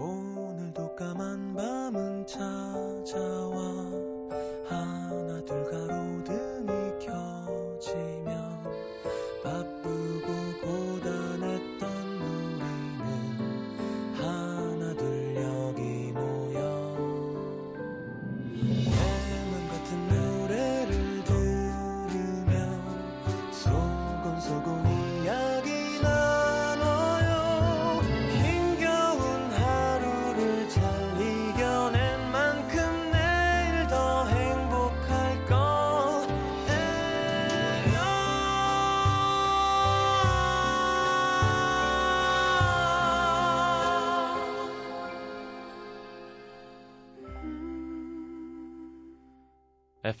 오늘도 까만 밤은 찾아와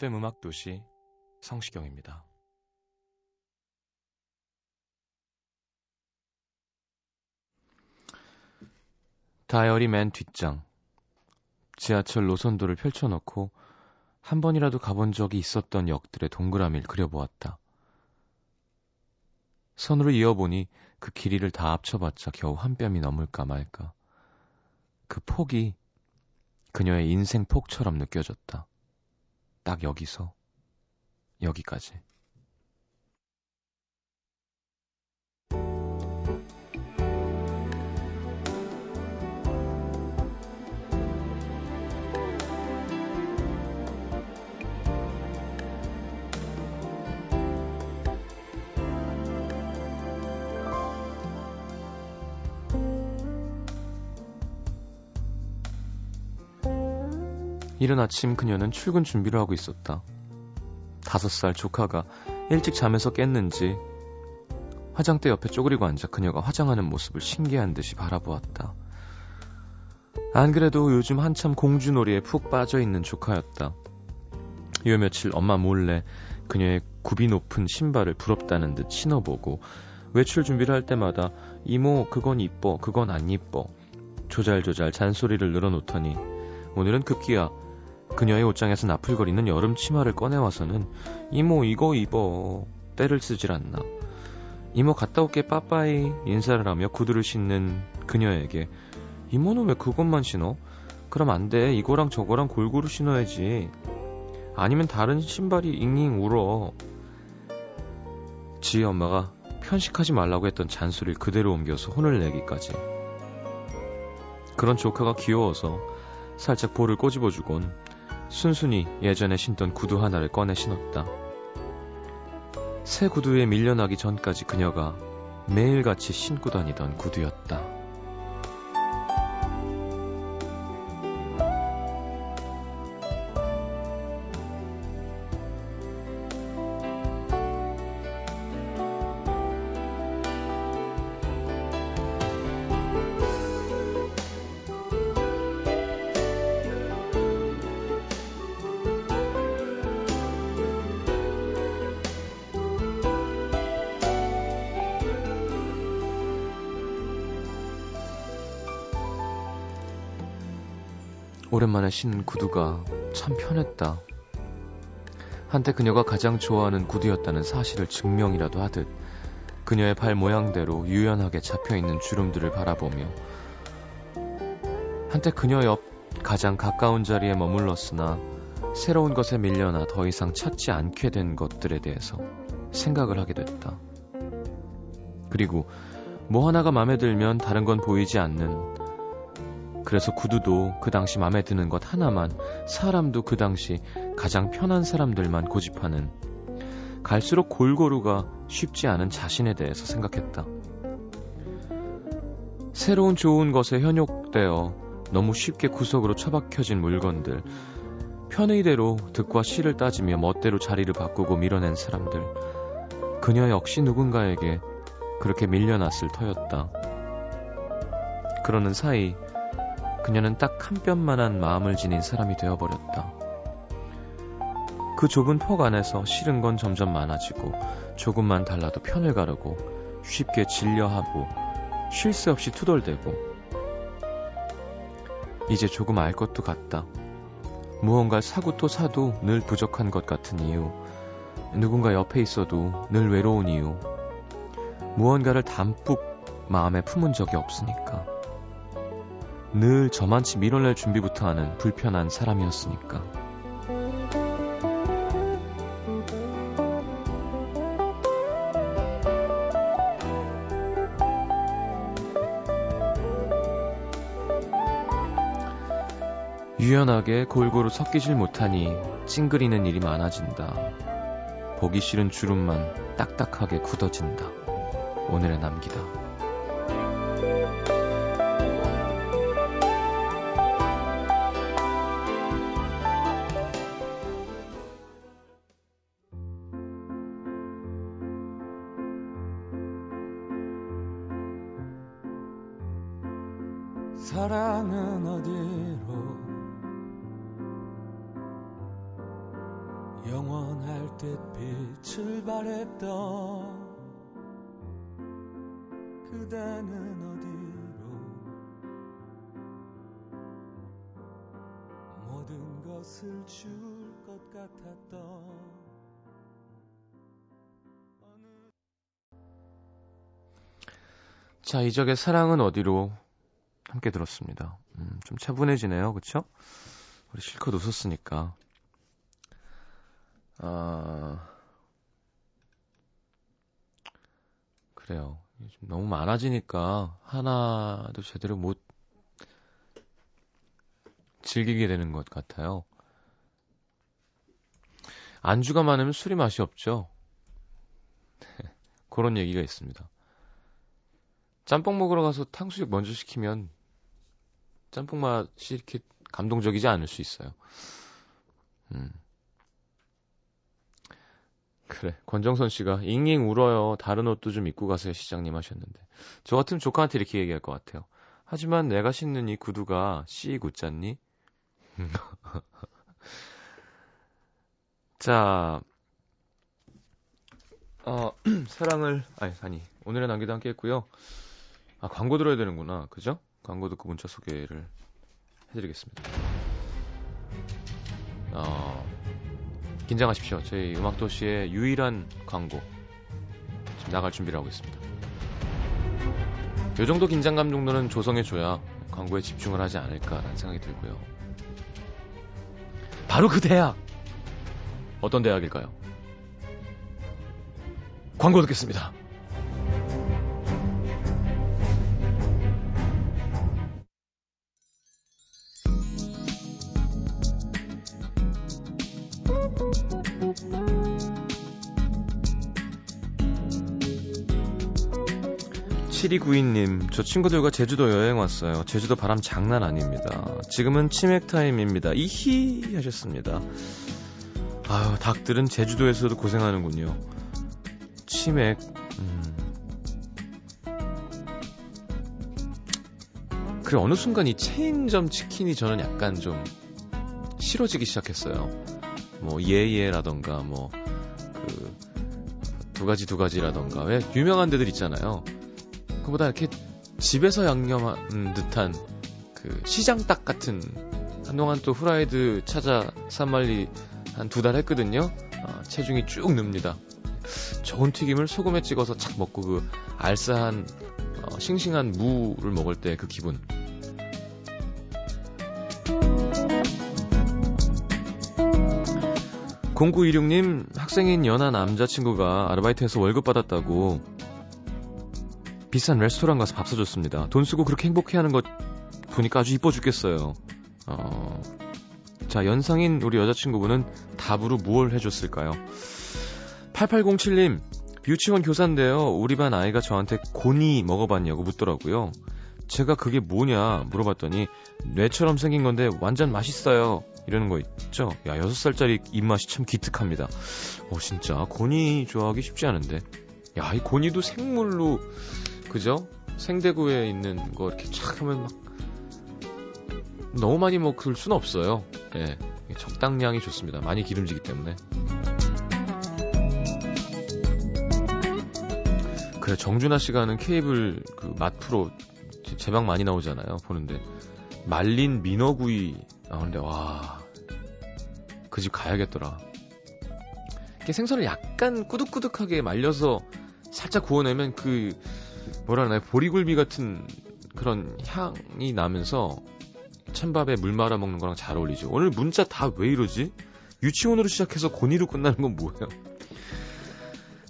FM 음악 도시 성시경입니다. 다이어리 맨 뒷장. 지하철 노선도를 펼쳐놓고 한 번이라도 가본 적이 있었던 역들의 동그라미를 그려보았다. 선으로 이어보니 그 길이를 다 합쳐봤자 겨우 한 뼘이 넘을까 말까. 그 폭이 그녀의 인생 폭처럼 느껴졌다. 딱 여기서 여기까지. 이른 아침 그녀는 출근 준비를 하고 있었다. 다섯 살 조카가 일찍 잠에서 깼는지 화장대 옆에 쪼그리고 앉아 그녀가 화장하는 모습을 신기한 듯이 바라보았다. 안 그래도 요즘 한참 공주놀이에 푹 빠져있는 조카였다. 요 며칠 엄마 몰래 그녀의 굽이 높은 신발을 부럽다는 듯 신어보고 외출 준비를 할 때마다 이모 그건 이뻐 그건 안 이뻐 조잘조잘 잔소리를 늘어놓더니 오늘은 급기야 그녀의 옷장에서 나풀거리는 여름 치마를 꺼내와서는 이모 이거 입어. 때를 쓰질 않나. 이모 갔다 올게 빠빠이. 인사를 하며 구두를 신는 그녀에게 이모는 왜 그것만 신어? 그럼 안 돼. 이거랑 저거랑 골고루 신어야지. 아니면 다른 신발이 잉잉 울어. 지희 엄마가 편식하지 말라고 했던 잔소리를 그대로 옮겨서 혼을 내기까지. 그런 조카가 귀여워서 살짝 볼을 꼬집어주곤 순순히 예전에 신던 구두 하나를 꺼내 신었다. 새 구두에 밀려나기 전까지 그녀가 매일같이 신고 다니던 구두였다. 오랜만에 신은 구두가 참 편했다. 한때 그녀가 가장 좋아하는 구두였다는 사실을 증명이라도 하듯 그녀의 발 모양대로 유연하게 잡혀있는 주름들을 바라보며 한때 그녀 옆 가장 가까운 자리에 머물렀으나 새로운 것에 밀려나 더 이상 찾지 않게 된 것들에 대해서 생각을 하게 됐다. 그리고 뭐 하나가 마음에 들면 다른 건 보이지 않는 그래서 구두도 그 당시 마음에 드는 것 하나만, 사람도 그 당시 가장 편한 사람들만 고집하는 갈수록 골고루가 쉽지 않은 자신에 대해서 생각했다. 새로운 좋은 것에 현혹되어 너무 쉽게 구석으로 처박혀진 물건들, 편의대로 득과 실을 따지며 멋대로 자리를 바꾸고 밀어낸 사람들, 그녀 역시 누군가에게 그렇게 밀려났을 터였다. 그러는 사이 그녀는 딱 한 뼘만한 마음을 지닌 사람이 되어버렸다. 그 좁은 폭 안에서 싫은 건 점점 많아지고 조금만 달라도 편을 가르고 쉽게 질려하고 쉴 새 없이 투덜대고 이제 조금 알 것도 같다. 무언가를 사고 또 사도 늘 부족한 것 같은 이유 누군가 옆에 있어도 늘 외로운 이유 무언가를 담뿍 마음에 품은 적이 없으니까 늘 저만치 밀어낼 준비부터 하는 불편한 사람이었으니까. 유연하게 골고루 섞이질 못하니 찡그리는 일이 많아진다. 보기 싫은 주름만 딱딱하게 굳어진다. 오늘의 남기다. 자, 이적의 사랑은 어디로 함께 들었습니다. 음, 좀 차분해지네요. 그쵸? 우리 실컷 웃었으니까. 아, 그래요. 요즘 너무 많아지니까 하나도 제대로 못 즐기게 되는 것 같아요. 안주가 많으면 술이 맛이 없죠. 그런 얘기가 있습니다. 짬뽕 먹으러 가서 탕수육 먼저 시키면 짬뽕 맛이 이렇게 감동적이지 않을 수 있어요. 음. 그래. 권정선 씨가 잉잉 울어요. 다른 옷도 좀 입고 가세요. 시장님 하셨는데. 저 같으면 조카한테 이렇게 얘기할 것 같아요. 하지만 내가 신는 이 구두가 씩 웃잖니? 자, 어, 사랑을, 아니, 아니, 오늘의 남기도 함께 했고요. 아, 광고 들어야 되는구나. 그죠? 광고 듣고 문자 소개를 해드리겠습니다. 어, 긴장하십시오. 저희 음악도시의 유일한 광고 지금 나갈 준비를 하고 있습니다. 요 정도 긴장감 정도는 조성해줘야 광고에 집중을 하지 않을까라는 생각이 들고요. 바로 그 대학! 어떤 대학일까요? 광고 듣겠습니다. 7292님, 저 친구들과 제주도 여행 왔어요. 제주도 바람 장난 아닙니다. 지금은 치맥 타임입니다. 이히 하셨습니다. 아유, 닭들은 제주도에서도 고생하는군요. 치맥, 음. 그래, 어느 순간 이 체인점 치킨이 저는 약간 좀 싫어지기 시작했어요. 뭐, 예예라던가, 뭐, 그, 두 가지 두 가지라던가. 왜 유명한 데들 있잖아요. 그보다 이렇게 집에서 양념한 듯한 그 시장닭 같은 한동안 또 후라이드 찾아 산말리 한 두 달 했거든요. 어, 체중이 쭉 늡니다. 좋은 튀김을 소금에 찍어서 착 먹고 그 알싸한 어, 싱싱한 무를 먹을 때 그 기분. 공구이륙님 학생인 연하 남자친구가 아르바이트해서 월급 받았다고 비싼 레스토랑 가서 밥 사줬습니다. 돈 쓰고 그렇게 행복해하는 것 보니까 아주 이뻐 죽겠어요. 어... 자, 연상인 우리 여자친구분은 답으로 무얼 해줬을까요? 8807님, 유치원 교사인데요. 우리 반 아이가 저한테 고니 먹어봤냐고 묻더라고요. 제가 그게 뭐냐 물어봤더니 뇌처럼 생긴 건데 완전 맛있어요. 이러는 거 있죠? 야, 6살짜리 입맛이 참 기특합니다. 어, 진짜 고니 좋아하기 쉽지 않은데. 야, 이 고니도 생물로 그죠? 생대구에 있는 거 이렇게 촥 하면 막 너무 많이 먹을 수는 없어요. 예. 적당량이 좋습니다. 많이 기름지기 때문에. 그래 정준하 씨가 하는 케이블 그 맛 프로 제방 많이 나오잖아요. 보는데 말린 민어구이 나오는데 와. 그 집 가야겠더라. 생선을 약간 꾸덕꾸덕하게 말려서 살짝 구워내면 그 뭐라 하나요? 보리굴비 같은 그런 향이 나면서 찬밥에 물 말아 먹는 거랑 잘 어울리죠. 오늘 문자 다 왜 이러지? 유치원으로 시작해서 곤이로 끝나는 건 뭐예요?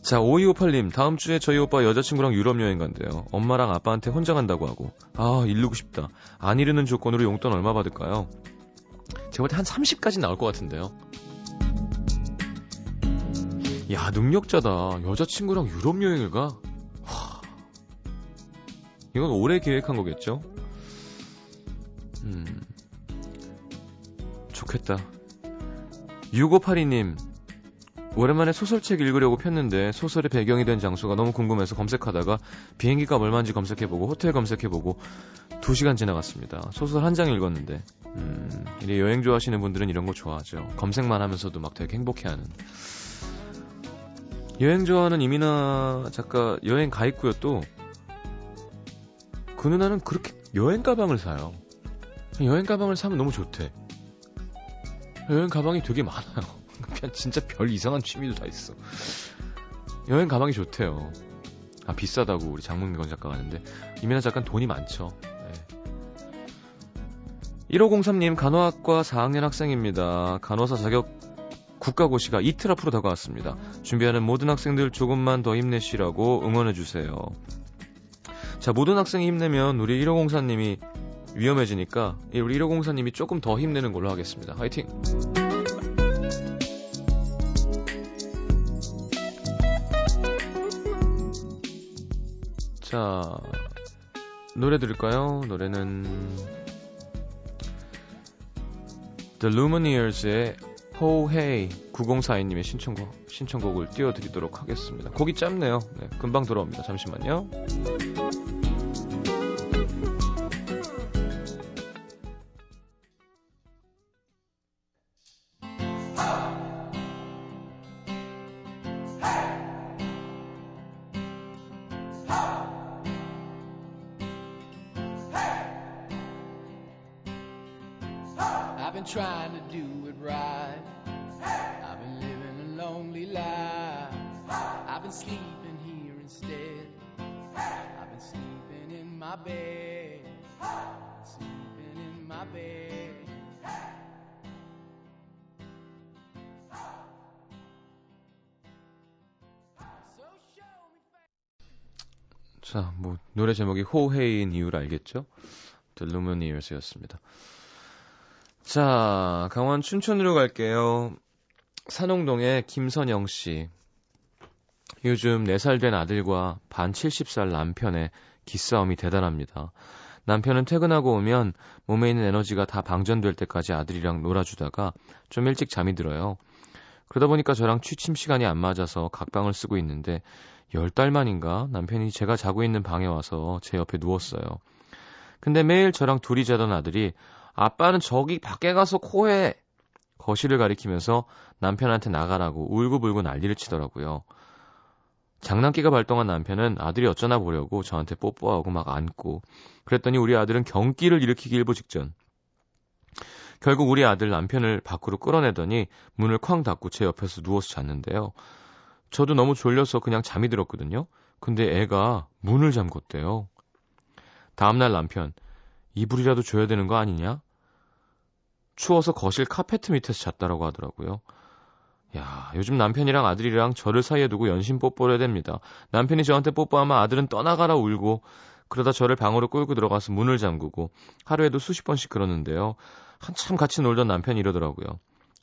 자, 5258님, 다음 주에 저희 오빠 여자친구랑 유럽 여행 간대요. 엄마랑 아빠한테 혼자 간다고 하고. 아, 이르고 싶다. 안 이르는 조건으로 용돈 얼마 받을까요? 제가 볼 때 한 30까지 나올 것 같은데요. 야, 능력자다. 여자친구랑 유럽 여행을 가? 와. 이건 올해 계획한 거겠죠? 음. 좋겠다. 6582님, 오랜만에 소설책 읽으려고 폈는데 소설의 배경이 된 장소가 너무 궁금해서 검색하다가 비행기 값 얼마인지 검색해보고 호텔 검색해보고 2시간 지나갔습니다. 소설 한 장 읽었는데 음, 이제 여행 좋아하시는 분들은 이런 거 좋아하죠. 검색만 하면서도 막 되게 행복해하는 여행 좋아하는 이민아 작가 여행 가 있고요 또 그 누나는 그렇게 여행 가방을 사요. 여행 가방을 사면 너무 좋대. 여행 가방이 되게 많아요. 그냥 진짜 별 이상한 취미도 다 있어. 여행 가방이 좋대요. 아, 비싸다고 우리 장문경 작가가 하는데, 이민아 작가는 돈이 많죠. 네. 1503님, 간호학과 4학년 학생입니다. 간호사 자격 국가고시가 이틀 앞으로 다가왔습니다. 준비하는 모든 학생들 조금만 더 힘내시라고 응원해주세요. 자, 모든 학생이 힘내면 우리 1504님이 위험해지니까 우리 1504님이 조금 더 힘내는 걸로 하겠습니다. 화이팅! 자, 노래 들을까요? 노래는 The Lumineers의 Ho Hey 9042님의 신청곡, 신청곡을 띄워드리도록 하겠습니다. 곡이 짧네요. 네, 금방 돌아옵니다. 잠시만요. 노래 제목이 호해인 이유를 알겠죠? The Lumineers였습니다. 자, 강원 춘천으로 갈게요. 산홍동의 김선영 씨. 요즘 4살 된 아들과 반 70살 남편의 기싸움이 대단합니다. 남편은 퇴근하고 오면 몸에 있는 에너지가 다 방전될 때까지 아들이랑 놀아주다가 좀 일찍 잠이 들어요. 그러다 보니까 저랑 취침 시간이 안 맞아서 각방을 쓰고 있는데 10달 만인가 남편이 제가 자고 있는 방에 와서 제 옆에 누웠어요. 근데 매일 저랑 둘이 자던 아들이 아빠는 저기 밖에 가서 코에 거실을 가리키면서 남편한테 나가라고 울고불고 난리를 치더라고요. 장난기가 발동한 남편은 아들이 어쩌나 보려고 저한테 뽀뽀하고 막 안고 그랬더니 우리 아들은 경기를 일으키기 일보 직전 결국 우리 아들 남편을 밖으로 끌어내더니 문을 쾅 닫고 제 옆에서 누워서 잤는데요. 저도 너무 졸려서 그냥 잠이 들었거든요. 근데 애가 문을 잠궜대요. 다음날 남편 이불이라도 줘야 되는 거 아니냐? 추워서 거실 카페트 밑에서 잤다라고 하더라고요. 야, 요즘 남편이랑 아들이랑 저를 사이에 두고 연신 뽀뽀를 해야 됩니다. 남편이 저한테 뽀뽀하면 아들은 떠나가라 울고 그러다 저를 방으로 끌고 들어가서 문을 잠그고 하루에도 수십 번씩 그러는데요. 한참 같이 놀던 남편이 이러더라고요.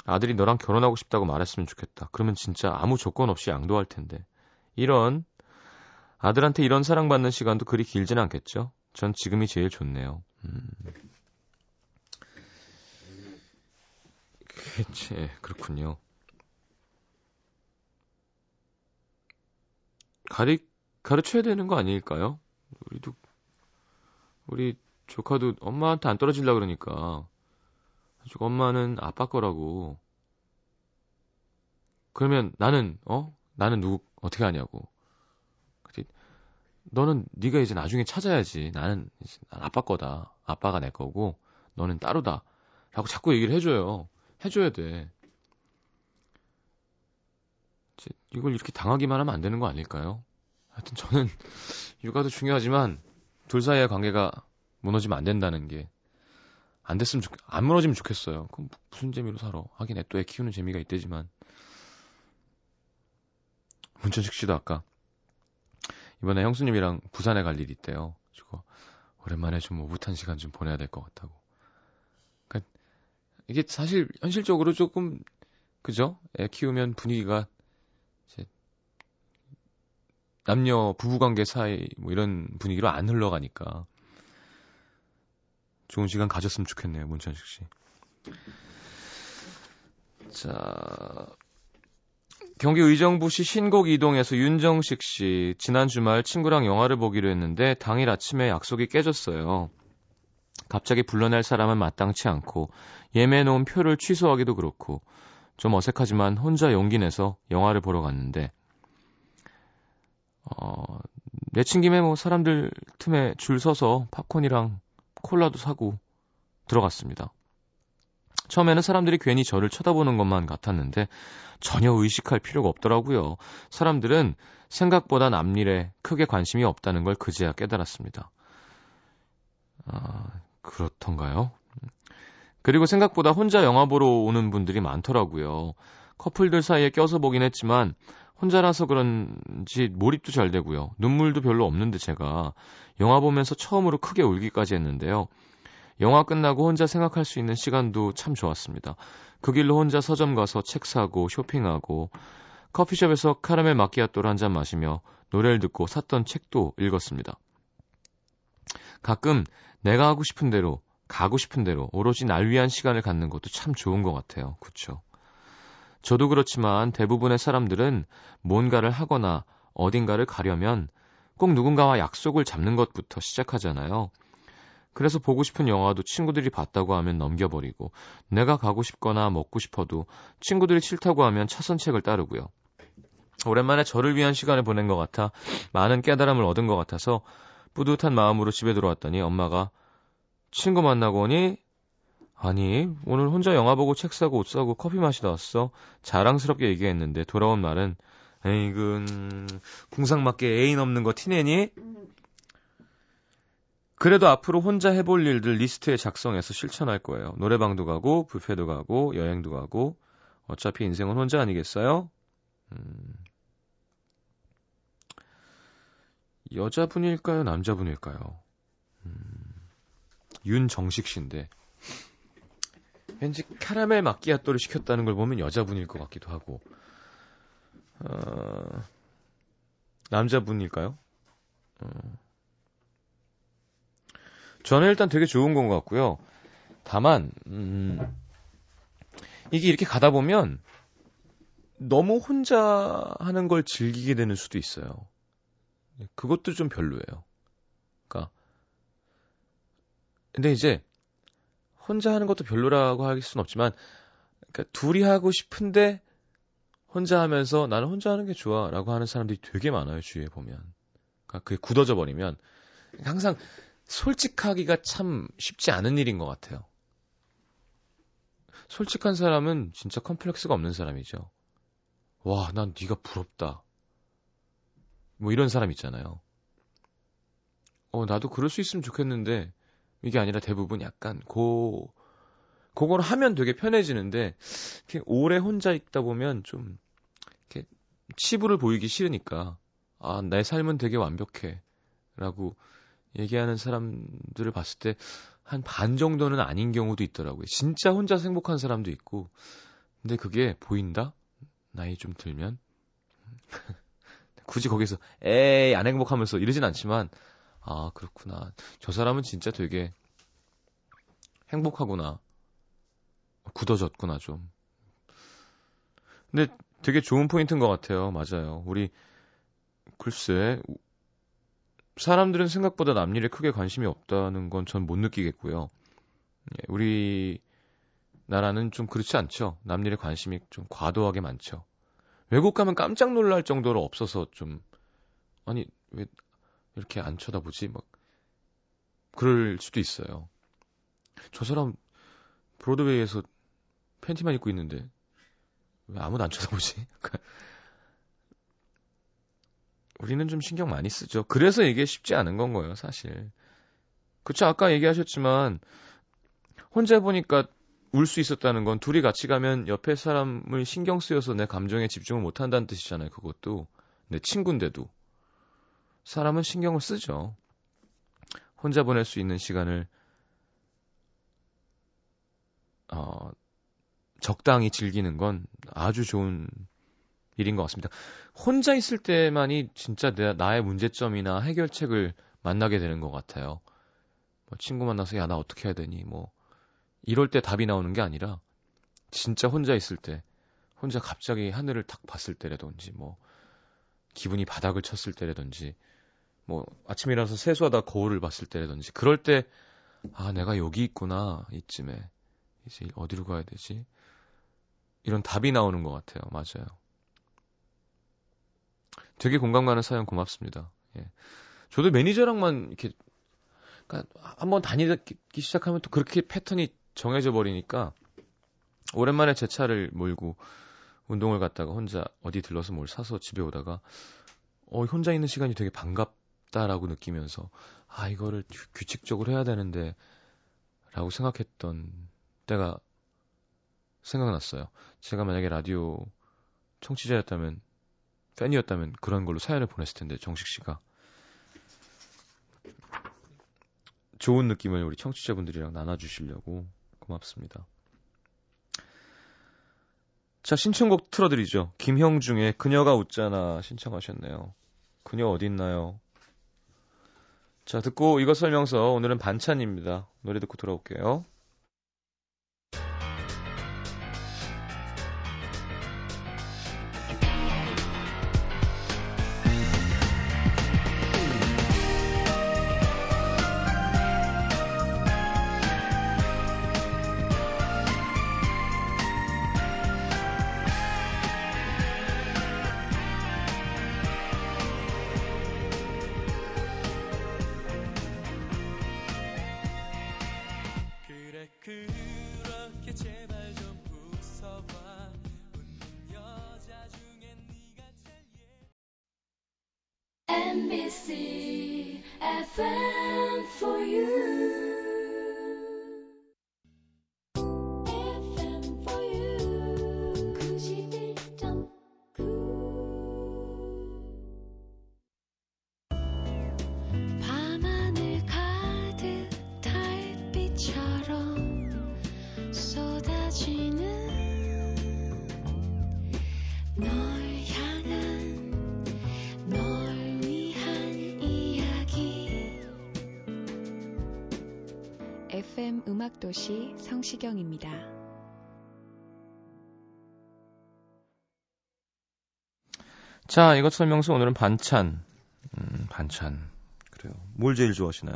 아들이 너랑 결혼하고 싶다고 말했으면 좋겠다. 그러면 진짜 아무 조건 없이 양도할 텐데. 이런 아들한테 이런 사랑받는 시간도 그리 길진 않겠죠? 전 지금이 제일 좋네요. 음. 그치, 예, 그렇군요. 가리, 가르쳐야 되는 거 아닐까요? 우리도, 우리 조카도 엄마한테 안 떨어질라 그러니까. 엄마는 아빠 거라고. 그러면 나는, 어? 나는 누구, 어떻게 하냐고. 너는 네가 이제 나중에 찾아야지. 나는 아빠 거다. 아빠가 내 거고 너는 따로다. 라고 자꾸 얘기를 해줘요. 해줘야 돼. 이걸 이렇게 당하기만 하면 안 되는 거 아닐까요? 하여튼 저는 육아도 중요하지만 둘 사이의 관계가 무너지면 안 된다는 게 안 됐으면 좋, 안 무너지면 좋겠어요. 그럼 무슨 재미로 살아? 하긴 애또애 키우는 재미가 있대지만. 문천식 씨도 아까 이번에 형수님이랑 부산에 갈 일이 있대요. 그리고 오랜만에 좀 오붓한 시간 좀 보내야 될 것 같다고. 그러니까 이게 사실 현실적으로 조금 그죠? 애 키우면 분위기가 이제 남녀 부부 관계 사이 뭐 이런 분위기로 안 흘러가니까 좋은 시간 가졌으면 좋겠네요, 문천식 씨. 자, 경기 의정부시 신곡 이동에서 윤정식 씨 지난 주말 친구랑 영화를 보기로 했는데 당일 아침에 약속이 깨졌어요. 갑자기 불러낼 사람은 마땅치 않고 예매해 놓은 표를 취소하기도 그렇고 좀 어색하지만 혼자 용기 내서 영화를 보러 갔는데 어, 내친 김에 뭐 사람들 틈에 줄 서서 팝콘이랑 콜라도 사고 들어갔습니다. 처음에는 사람들이 괜히 저를 쳐다보는 것만 같았는데 전혀 의식할 필요가 없더라고요. 사람들은 생각보다 남일에 크게 관심이 없다는 걸 그제야 깨달았습니다. 아, 그렇던가요? 그리고 생각보다 혼자 영화 보러 오는 분들이 많더라고요. 커플들 사이에 껴서 보긴 했지만 혼자라서 그런지 몰입도 잘 되고요. 눈물도 별로 없는데 제가 영화 보면서 처음으로 크게 울기까지 했는데요. 영화 끝나고 혼자 생각할 수 있는 시간도 참 좋았습니다. 그 길로 혼자 서점 가서 책 사고 쇼핑하고 커피숍에서 카라멜 마키아토를 한 잔 마시며 노래를 듣고 샀던 책도 읽었습니다. 가끔 내가 하고 싶은 대로 가고 싶은 대로 오로지 날 위한 시간을 갖는 것도 참 좋은 것 같아요. 그쵸? 저도 그렇지만 대부분의 사람들은 뭔가를 하거나 어딘가를 가려면 꼭 누군가와 약속을 잡는 것부터 시작하잖아요. 그래서 보고 싶은 영화도 친구들이 봤다고 하면 넘겨버리고 내가 가고 싶거나 먹고 싶어도 친구들이 싫다고 하면 차선책을 따르고요. 오랜만에 저를 위한 시간을 보낸 것 같아 많은 깨달음을 얻은 것 같아서 뿌듯한 마음으로 집에 들어왔더니 엄마가 친구 만나고 오니 아니 오늘 혼자 영화 보고 책 사고 옷 사고 커피 마시다 왔어 자랑스럽게 얘기했는데 돌아온 말은 에이구 궁상맞게 애인 없는 거 티내니? 그래도 앞으로 혼자 해볼 일들 리스트에 작성해서 실천할 거예요. 노래방도 가고, 뷔페도 가고, 여행도 가고, 어차피 인생은 혼자 아니겠어요? 음... 여자분일까요? 남자분일까요? 음... 윤정식 씨인데, 왠지 카라멜 마끼아또를 시켰다는 걸 보면 여자분일 것 같기도 하고, 어... 남자분일까요? 어... 저는 일단 되게 좋은 건 것 같고요. 다만, 음, 이게 이렇게 가다 보면 너무 혼자 하는 걸 즐기게 되는 수도 있어요. 그것도 좀 별로예요. 그러니까 근데 이제 혼자 하는 것도 별로라고 할 수는 없지만 그러니까 둘이 하고 싶은데 혼자 하면서 나는 혼자 하는 게 좋아라고 하는 사람들이 되게 많아요 주위에 보면. 그러니까 그게 굳어져 버리면 항상 솔직하기가 참 쉽지 않은 일인 것 같아요. 솔직한 사람은 진짜 컴플렉스가 없는 사람이죠. 와, 난 네가 부럽다. 뭐 이런 사람 있잖아요. 어, 나도 그럴 수 있으면 좋겠는데 이게 아니라 대부분 약간 고 그걸 하면 되게 편해지는데 이렇게 오래 혼자 있다 보면 좀 이렇게 치부를 보이기 싫으니까 아, 내 삶은 되게 완벽해라고 얘기하는 사람들을 봤을 때 한 반 정도는 아닌 경우도 있더라고요. 진짜 혼자 행복한 사람도 있고. 근데 그게 보인다? 나이 좀 들면? 굳이 거기서 에이 안 행복하면서 이러진 않지만 아 그렇구나. 저 사람은 진짜 되게 행복하구나. 굳어졌구나 좀. 근데 되게 좋은 포인트인 것 같아요. 맞아요. 우리 글쎄 사람들은 생각보다 남 일에 크게 관심이 없다는 건 전 못 느끼겠고요. 예, 우리 나라는 좀 그렇지 않죠. 남 일에 관심이 좀 과도하게 많죠. 외국 가면 깜짝 놀랄 정도로 없어서 좀 아니 왜 이렇게 안 쳐다보지? 막 그럴 수도 있어요. 저 사람 브로드웨이에서 팬티만 입고 있는데 왜 아무도 안 쳐다보지? 우리는 좀 신경 많이 쓰죠. 그래서 이게 쉽지 않은 건 거예요, 사실. 그쵸, 아까 얘기하셨지만, 혼자 보니까 울 수 있었다는 건 둘이 같이 가면 옆에 사람을 신경 쓰여서 내 감정에 집중을 못 한다는 뜻이잖아요, 그것도. 내 친구인데도. 사람은 신경을 쓰죠. 혼자 보낼 수 있는 시간을, 어, 적당히 즐기는 건 아주 좋은 일인 것 같습니다. 혼자 있을 때만이 진짜 내, 나의 문제점이나 해결책을 만나게 되는 것 같아요. 뭐 친구 만나서 야 나 어떻게 해야 되니 뭐 이럴 때 답이 나오는 게 아니라 진짜 혼자 있을 때 혼자 갑자기 하늘을 탁 봤을 때라든지 뭐 기분이 바닥을 쳤을 때라든지 뭐 일어나서 세수하다 거울을 봤을 때라든지 그럴 때 아 내가 여기 있구나 이쯤에 이제 어디로 가야 되지 이런 답이 나오는 것 같아요 맞아요 되게 공감 가는 사연 고맙습니다. 예. 저도 매니저랑만 이렇게 그러니까 한번 다니기 시작하면 또 그렇게 패턴이 정해져 버리니까 오랜만에 제 차를 몰고 운동을 갔다가 혼자 어디 들러서 뭘 사서 집에 오다가 어 혼자 있는 시간이 되게 반갑 다라고 느끼면서 아 이거를 규칙적으로 해야 되는데 라고 생각했던 때가 생각났어요. 제가 만약에 라디오 청취자였다면 팬이었다면 그런 걸로 사연을 보냈을 텐데 정식 씨가 좋은 느낌을 우리 청취자분들이랑 나눠주시려고 고맙습니다. 자 신청곡 틀어드리죠. 김형중의 그녀가 웃잖아 신청하셨네요. 그녀 어딨나요? 자 듣고 이것 설명서 오늘은 반찬입니다. 노래 듣고 돌아올게요. FM 음악도시 성시경입니다. 자, 이것 설명서 오늘은 반찬. 음, 반찬. 그래요. 뭘 제일 좋아하시나요?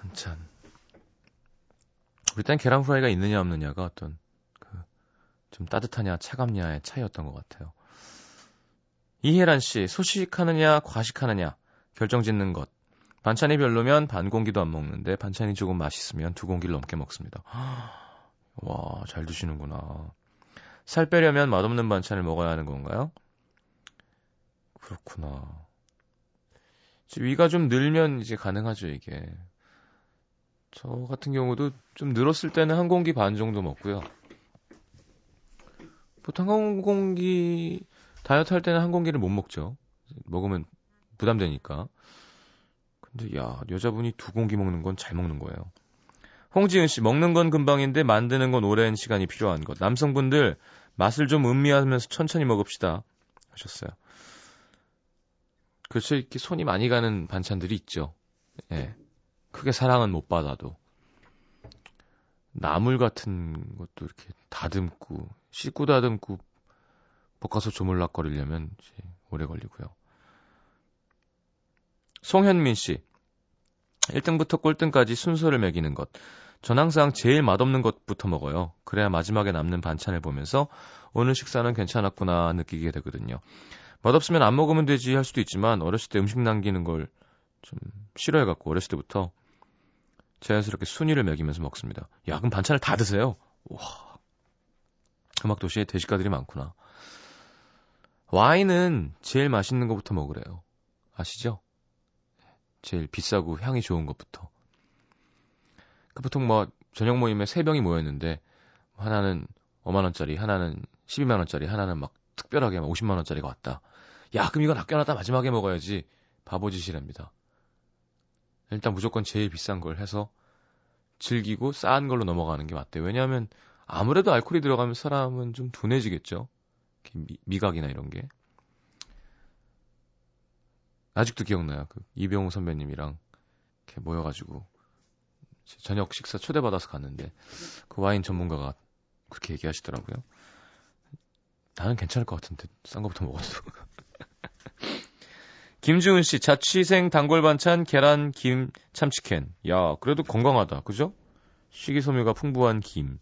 반찬. 우리 땐 계란 후라이가 있느냐 없느냐가 어떤 그 좀 따뜻하냐 차갑냐의 차이였던 것 같아요. 이혜란 씨, 소식하느냐 과식하느냐 결정 짓는 것. 반찬이 별로면 반 공기도 안 먹는데 반찬이 조금 맛있으면 두 공기를 넘게 먹습니다. 와, 잘 드시는구나. 살 빼려면 맛없는 반찬을 먹어야 하는 건가요? 그렇구나. 위가 좀 늘면 이제 가능하죠, 이게. 저 같은 경우도 좀 늘었을 때는 한 공기 반 정도 먹고요. 보통 한 공기, 다이어트 할 때는 한 공기를 못 먹죠. 먹으면 부담되니까. 근데 야, 여자분이 두 공기 먹는 건 잘 먹는 거예요. 홍지은 씨, 먹는 건 금방인데 만드는 건 오랜 시간이 필요한 것. 남성분들, 맛을 좀 음미하면서 천천히 먹읍시다. 하셨어요. 그렇죠. 이렇게 손이 많이 가는 반찬들이 있죠. 예. 크게 사랑은 못 받아도. 나물 같은 것도 이렇게 다듬고, 씻고 다듬고, 볶아서 조물락거리려면 오래 걸리고요. 송현민 씨. 1등부터 꼴등까지 순서를 매기는 것. 전 항상 제일 맛없는 것부터 먹어요. 그래야 마지막에 남는 반찬을 보면서 오늘 식사는 괜찮았구나 느끼게 되거든요. 맛없으면 안 먹으면 되지 할 수도 있지만 어렸을 때 음식 남기는 걸 좀 싫어해갖고 어렸을 때부터 자연스럽게 순위를 매기면서 먹습니다. 야 그럼 반찬을 다 드세요. 와 음악도시에 대식가들이 많구나. 와인은 제일 맛있는 것부터 먹으래요. 아시죠? 제일 비싸고 향이 좋은 것부터. 그 보통 뭐 저녁 모임에 세 병이 모였는데 하나는 5만 원짜리, 하나는 12만 원짜리, 하나는 막 특별하게 막 50만 원짜리가 왔다. 야, 그럼 이건 아껴놨다 마지막에 먹어야지. 바보짓이랍니다. 일단 무조건 제일 비싼 걸 해서 즐기고 싼 걸로 넘어가는 게 맞대요. 왜냐하면 아무래도 알코올이 들어가면 사람은 좀 둔해지겠죠. 미, 미각이나 이런 게. 아직도 기억나요. 그 이병우 선배님이랑 이렇게 모여가지고 저녁 식사 초대받아서 갔는데 그 와인 전문가가 그렇게 얘기하시더라고요. 나는 괜찮을 것 같은데 싼 거부터 먹어도. 김주은 씨 자취생 단골 반찬 계란 김 참치캔. 야 그래도 건강하다 그죠? 식이섬유가 풍부한 김.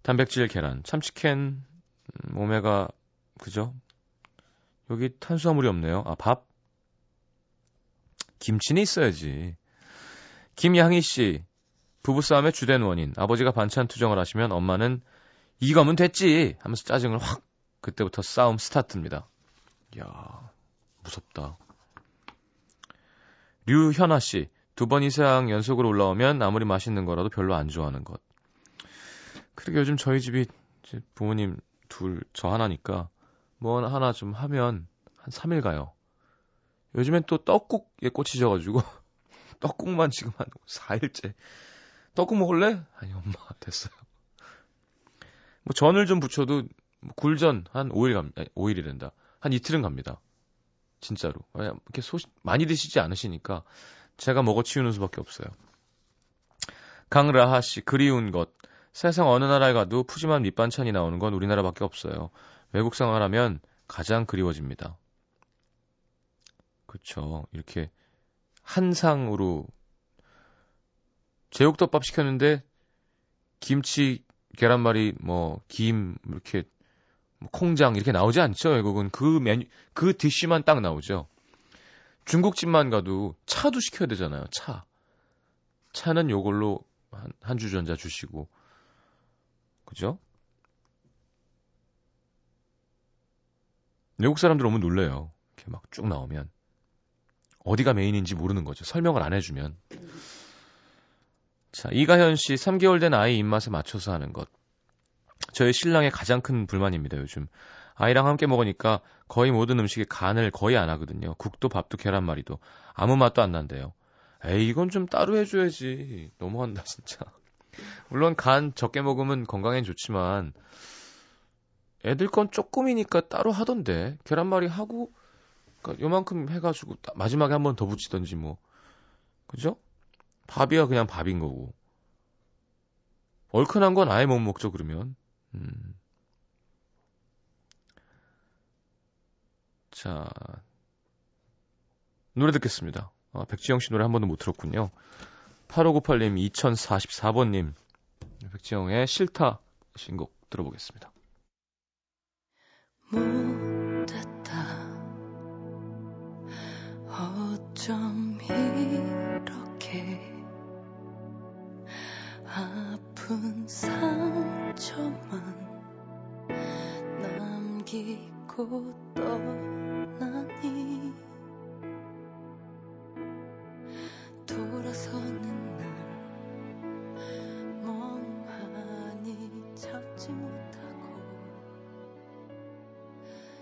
단백질 계란 참치캔 음, 오메가 그죠? 여기 탄수화물이 없네요. 아 밥. 김치는 있어야지. 김양희 씨, 부부싸움의 주된 원인. 아버지가 반찬 투정을 하시면 엄마는 이거면 됐지! 하면서 짜증을 확, 그때부터 싸움 스타트입니다. 이야, 무섭다. 류현아 씨, 두 번 이상 연속으로 올라오면 아무리 맛있는 거라도 별로 안 좋아하는 것. 그러게 요즘 저희 집이 부모님 둘, 저 하나니까 뭐 하나 좀 하면 한 3일 가요. 요즘엔 또 떡국에 꽂히셔가지고 떡국만 지금 한 4일째. 떡국 먹을래? 아니 엄마 됐어요. 뭐 전을 좀 붙여도 뭐 굴전 한 5일 갑니다. 5일이 된다. 한 이틀은 갑니다. 진짜로. 이렇게 소 많이 드시지 않으시니까 제가 먹어 치우는 수밖에 없어요. 강라하 씨 그리운 것. 세상 어느 나라에 가도 푸짐한 밑반찬이 나오는 건 우리나라밖에 없어요. 외국 생활하면 가장 그리워집니다. 그렇죠. 이렇게 한 상으로 제육덮밥 시켰는데 김치, 계란말이, 뭐 김 이렇게 뭐 콩장 이렇게 나오지 않죠. 외국은 그 메뉴 그 디쉬만 딱 나오죠. 중국집만 가도 차도 시켜야 되잖아요. 차. 차는 요걸로 한, 한 주전자 주시고 그죠? 외국 사람들 오면 놀래요. 이렇게 막 쭉 나오면. 어디가 메인인지 모르는 거죠. 설명을 안 해주면. 자, 이가현 씨, 3개월 된 아이 입맛에 맞춰서 하는 것. 저희 신랑의 가장 큰 불만입니다, 요즘. 아이랑 함께 먹으니까 거의 모든 음식에 간을 거의 안 하거든요. 국도, 밥도, 계란말이도. 아무 맛도 안 난대요. 에이, 이건 좀 따로 해줘야지. 너무한다, 진짜. 물론 간 적게 먹으면 건강엔 좋지만, 애들 건 조금이니까 따로 하던데. 계란말이 하고, 그러니까 요만큼 해가지고 마지막에 한 번 더 붙이던지 뭐 그죠? 밥이야 그냥 밥인 거고 얼큰한 건 아예 못 먹죠 그러면 음. 자 노래 듣겠습니다. 아, 백지영 씨 노래 한 번도 못 들었군요. 8598님 2044번님. 백지영의 싫다 신곡 들어보겠습니다. 어쩜 이렇게 아 픈 상처만 남기고 떠나니 돌아서는 날 멍하니 잡지 못하고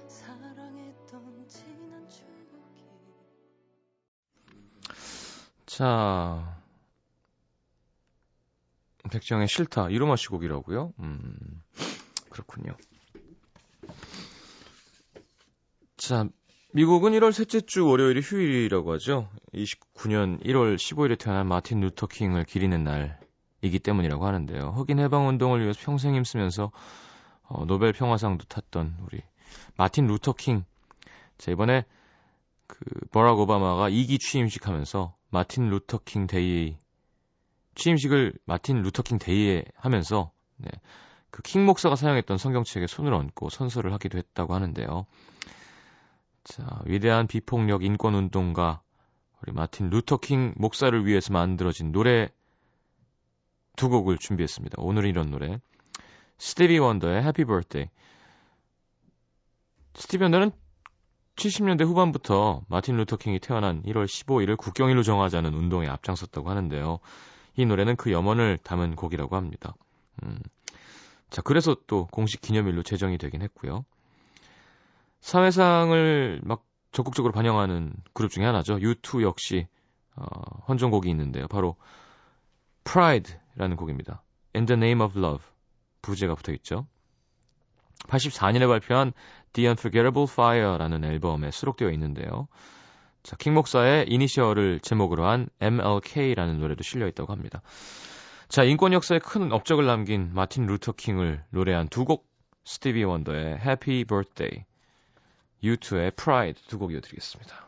사랑했던 지난 추억이 자, 백지영의 싫다 이로마 씨 곡이라고요? 음, 그렇군요. 자, 미국은 1월 셋째 주 월요일이 휴일이라고 하죠. 29년 1월 15일에 태어난 마틴 루터 킹을 기리는 날이기 때문이라고 하는데요. 흑인 해방 운동을 위해서 평생 힘쓰면서 어, 노벨 평화상도 탔던 우리 마틴 루터 킹. 자, 이번에 그 버락 오바마가 2기 취임식하면서 마틴 루터 킹 데이 취임식을 마틴 루터킹 데이에 하면서 네, 그 킹 목사가 사용했던 성경책에 손을 얹고 선서를 하기도 했다고 하는데요. 자, 위대한 비폭력 인권 운동가 우리 마틴 루터킹 목사를 위해서 만들어진 노래 두 곡을 준비했습니다. 오늘은 이런 노래. 스티비 원더의 Happy Birthday. 스티비 원더는 70년대 후반부터 마틴 루터 킹이 태어난 1월 15일을 국경일로 정하자는 운동에 앞장섰다고 하는데요. 이 노래는 그 염원을 담은 곡이라고 합니다. 음. 자, 그래서 또 공식 기념일로 제정이 되긴 했고요. 사회상을 막 적극적으로 반영하는 그룹 중에 하나죠. U2 역시 어, 헌정곡이 있는데요. 바로 Pride라는 곡입니다. In the Name of Love 부제가 붙어 있죠. 84년에 발표한 The Unforgettable Fire라는 앨범에 수록되어 있는데요. 자, 킹 목사의 이니셜을 제목으로 한 MLK라는 노래도 실려 있다고 합니다. 자, 인권 역사에 큰 업적을 남긴 마틴 루터 킹을 노래한 두 곡, 스티비 원더의 Happy Birthday, U2의 Pride 두 곡 이어드리겠습니다.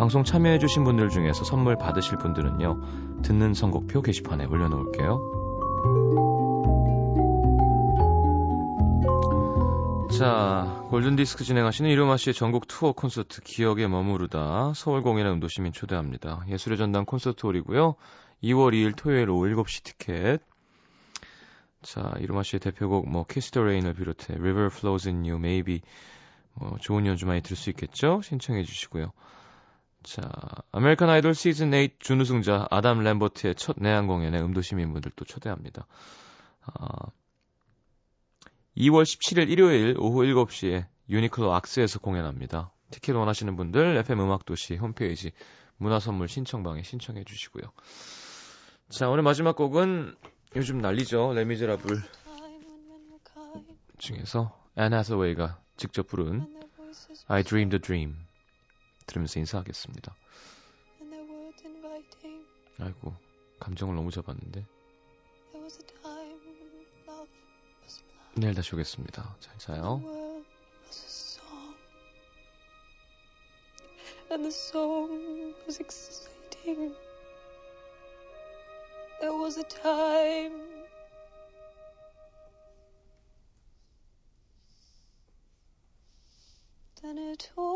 방송 참여해주신 분들 중에서 선물 받으실 분들은요, 듣는 선곡표 게시판에 올려놓을게요. 자, 골든디스크 진행하시는 이루마 씨의 전국 투어 콘서트 기억에 머무르다 서울 공연에 음도시민 초대합니다. 예술의 전당 콘서트 홀이고요. 2월 2일 토요일 오후 7시 티켓. 자, 이루마 씨의 대표곡 뭐 Kiss the Rain을 비롯해 River Flows in You, Maybe 뭐 좋은 연주 많이 들을 수 있겠죠? 신청해 주시고요. 자, 아메리칸 아이돌 시즌 8 준우승자 아담 램버트의 첫 내한 공연에 음도 시민분들도 초대합니다. 아, 2월 17일 일요일 오후 7시에 유니클로 악스에서 공연합니다. 티켓 원하시는 분들 FM 음악도시 홈페이지 문화선물 신청방에 신청해 주시고요. 자, 오늘 마지막 곡은 요즘 난리죠. 레미제라블 중에서 앤 하서웨이가 직접 부른 I Dreamed a Dream 들으면서 인사하겠습니다. 아이고, 감정을 너무 잡았는데. 내일 다시 오겠습니다. 잘 자요. And the song was exciting. There was a time then it all